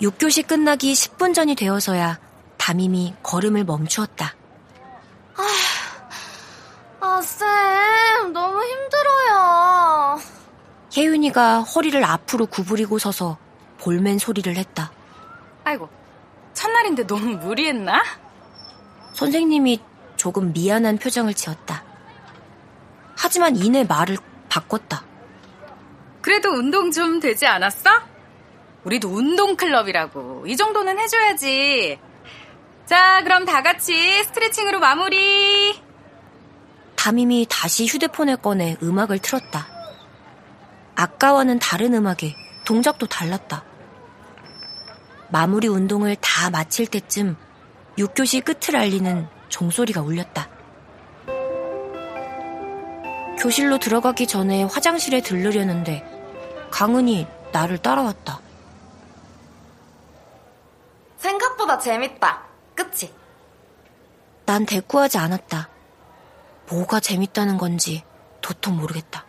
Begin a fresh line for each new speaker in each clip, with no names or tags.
6교시 끝나기 10분 전이 되어서야 담임이 걸음을 멈추었다.
아, 아, 쌤, 너무 힘들어요.
혜윤이가 허리를 앞으로 구부리고 서서 볼멘 소리를 했다.
아이고, 첫날인데 너무 무리했나?
선생님이 조금 미안한 표정을 지었다. 하지만 이내 말을 바꿨다.
그래도 운동 좀 되지 않았어? 우리도 운동클럽이라고. 이 정도는 해줘야지. 자, 그럼 다 같이 스트레칭으로 마무리.
담임이 다시 휴대폰을 꺼내 음악을 틀었다. 아까와는 다른 음악에 동작도 달랐다. 마무리 운동을 다 마칠 때쯤 6교시 끝을 알리는 종소리가 울렸다. 교실로 들어가기 전에 화장실에 들르려는데 강은이 나를 따라왔다.
재밌다. 그치?
난 대꾸하지 않았다. 뭐가 재밌다는 건지 도통 모르겠다.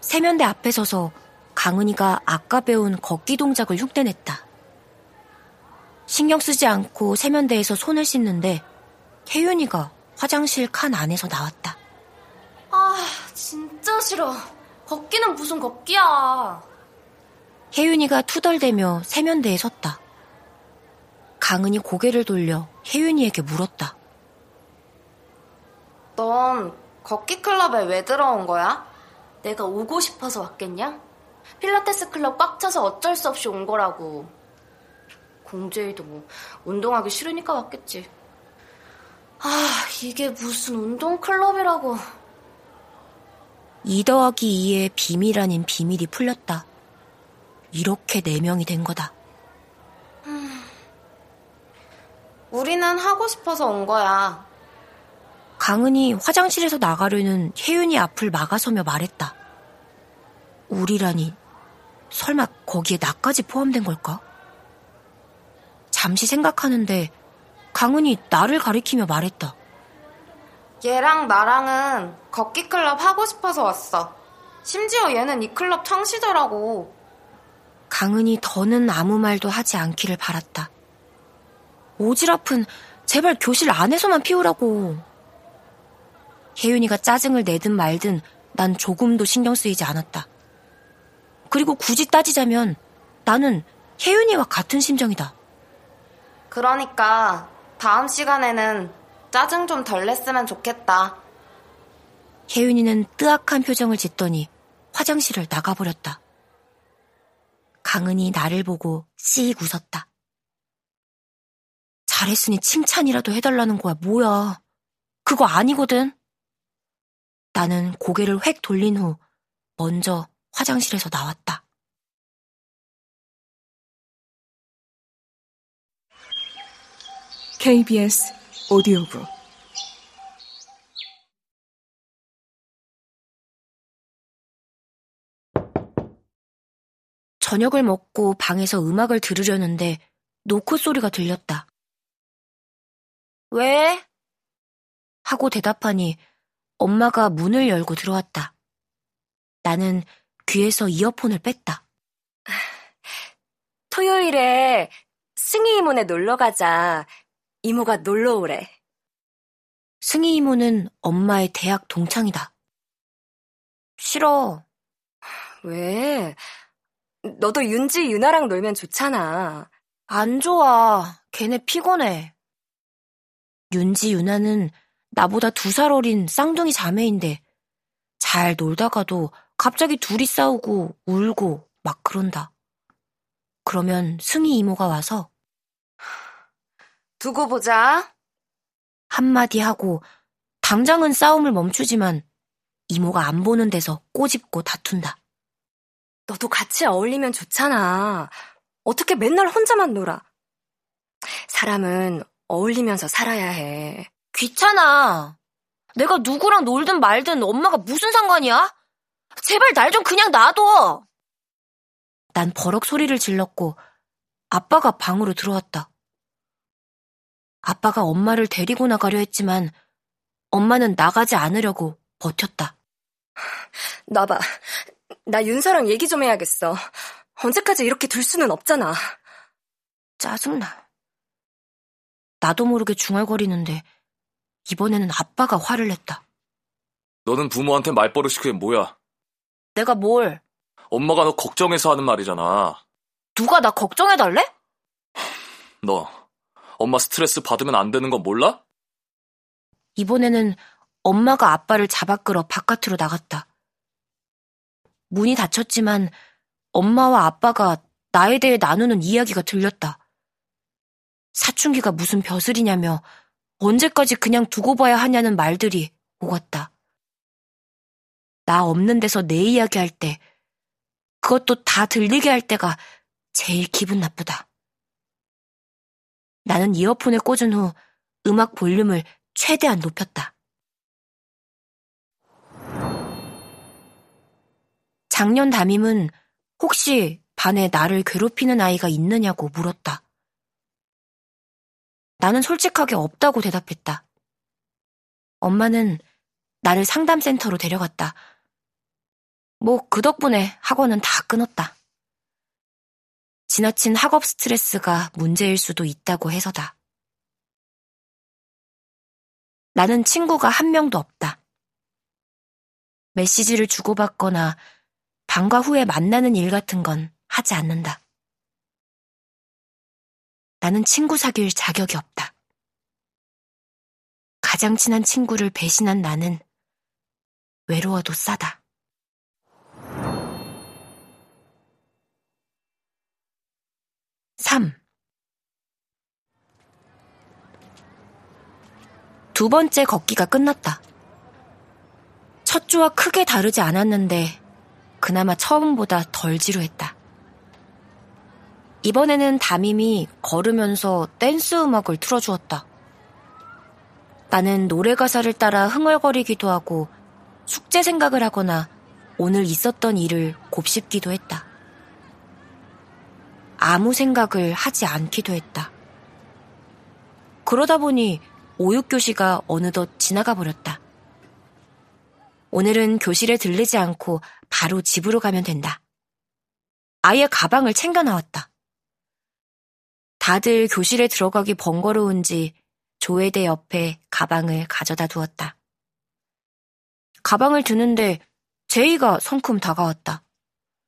세면대 앞에 서서 강은이가 아까 배운 걷기 동작을 흉내냈다. 신경 쓰지 않고 세면대에서 손을 씻는데 혜윤이가 화장실 칸 안에서 나왔다.
아, 진짜 싫어. 걷기는 무슨 걷기야.
혜윤이가 투덜대며 세면대에 섰다. 강은이 고개를 돌려 혜윤이에게 물었다.
넌 걷기 클럽에 왜 들어온 거야? 내가 오고 싶어서 왔겠냐? 필라테스 클럽 꽉 차서 어쩔 수 없이 온 거라고. 공제이도 뭐 운동하기 싫으니까 왔겠지. 아, 이게 무슨 운동 클럽이라고.
2 더하기 2의 비밀 아닌 비밀이 풀렸다. 이렇게 4명이 된 거다.
우리는 하고 싶어서 온 거야.
강은이 화장실에서 나가려는 혜윤이 앞을 막아서며 말했다. 우리라니, 설마 거기에 나까지 포함된 걸까? 잠시 생각하는데 강은이 나를 가리키며 말했다.
얘랑 나랑은 걷기 클럽 하고 싶어서 왔어. 심지어 얘는 이 클럽 창시자라고.
강은이 더는 아무 말도 하지 않기를 바랐다. 오지랖은 제발 교실 안에서만 피우라고. 혜윤이가 짜증을 내든 말든 난 조금도 신경 쓰이지 않았다. 그리고 굳이 따지자면 나는 혜윤이와 같은 심정이다.
그러니까 다음 시간에는 짜증 좀 덜 냈으면 좋겠다.
혜윤이는 뜨악한 표정을 짓더니 화장실을 나가버렸다. 강은이 나를 보고 씩 웃었다. 잘했으니 칭찬이라도 해달라는 거야, 뭐야. 그거 아니거든. 나는 고개를 획 돌린 후 먼저 화장실에서 나왔다.
KBS 오디오북
저녁을 먹고 방에서 음악을 들으려는데 노크 소리가 들렸다. 왜? 하고 대답하니 엄마가 문을 열고 들어왔다. 나는 귀에서 이어폰을 뺐다.
토요일에 승희 이모네 놀러 가자. 이모가 놀러 오래.
승희 이모는 엄마의 대학 동창이다. 싫어.
왜? 너도 윤지, 유나랑 놀면 좋잖아.
안 좋아. 걔네 피곤해. 윤지, 유나는 나보다 두 살 어린 쌍둥이 자매인데 잘 놀다가도 갑자기 둘이 싸우고 울고 막 그런다. 그러면 승희 이모가 와서
두고 보자.
한마디 하고 당장은 싸움을 멈추지만 이모가 안 보는 데서 꼬집고 다툰다.
너도 같이 어울리면 좋잖아. 어떻게 맨날 혼자만 놀아? 사람은 어울리면서 살아야 해.
귀찮아. 내가 누구랑 놀든 말든 엄마가 무슨 상관이야? 제발 날 좀 그냥 놔둬. 난 버럭 소리를 질렀고 아빠가 방으로 들어왔다. 아빠가 엄마를 데리고 나가려 했지만 엄마는 나가지 않으려고 버텼다.
나봐. 나 윤서랑 얘기 좀 해야겠어. 언제까지 이렇게 둘 수는 없잖아.
짜증나. 나도 모르게 중얼거리는데 이번에는 아빠가 화를 냈다.
너는 부모한테 말버릇이 그게 뭐야?
내가 뭘?
엄마가 너 걱정해서 하는 말이잖아.
누가 나 걱정해달래?
너 엄마 스트레스 받으면 안 되는 건 몰라?
이번에는 엄마가 아빠를 잡아 끌어 바깥으로 나갔다. 문이 닫혔지만 엄마와 아빠가 나에 대해 나누는 이야기가 들렸다. 사춘기가 무슨 벼슬이냐며 언제까지 그냥 두고 봐야 하냐는 말들이 오갔다. 나 없는 데서 내 이야기 할 때, 그것도 다 들리게 할 때가 제일 기분 나쁘다. 나는 이어폰을 꽂은 후 음악 볼륨을 최대한 높였다. 작년 담임은 혹시 반에 나를 괴롭히는 아이가 있느냐고 물었다. 나는 솔직하게 없다고 대답했다. 엄마는 나를 상담센터로 데려갔다. 뭐, 그 덕분에 학원은 다 끊었다. 지나친 학업 스트레스가 문제일 수도 있다고 해서다. 나는 친구가 한 명도 없다. 메시지를 주고받거나 방과 후에 만나는 일 같은 건 하지 않는다. 나는 친구 사귈 자격이 없다. 가장 친한 친구를 배신한 나는 외로워도 싸다. 삼. 두 번째 걷기가 끝났다. 첫 주와 크게 다르지 않았는데 그나마 처음보다 덜 지루했다. 이번에는 담임이 걸으면서 댄스 음악을 틀어주었다. 나는 노래 가사를 따라 흥얼거리기도 하고 숙제 생각을 하거나 오늘 있었던 일을 곱씹기도 했다. 아무 생각을 하지 않기도 했다. 그러다 보니 오육교시가 어느덧 지나가 버렸다. 오늘은 교실에 들르지 않고 바로 집으로 가면 된다. 아예 가방을 챙겨 나왔다. 다들 교실에 들어가기 번거로운지 조회대 옆에 가방을 가져다 두었다. 가방을 드는데 제이가 성큼 다가왔다.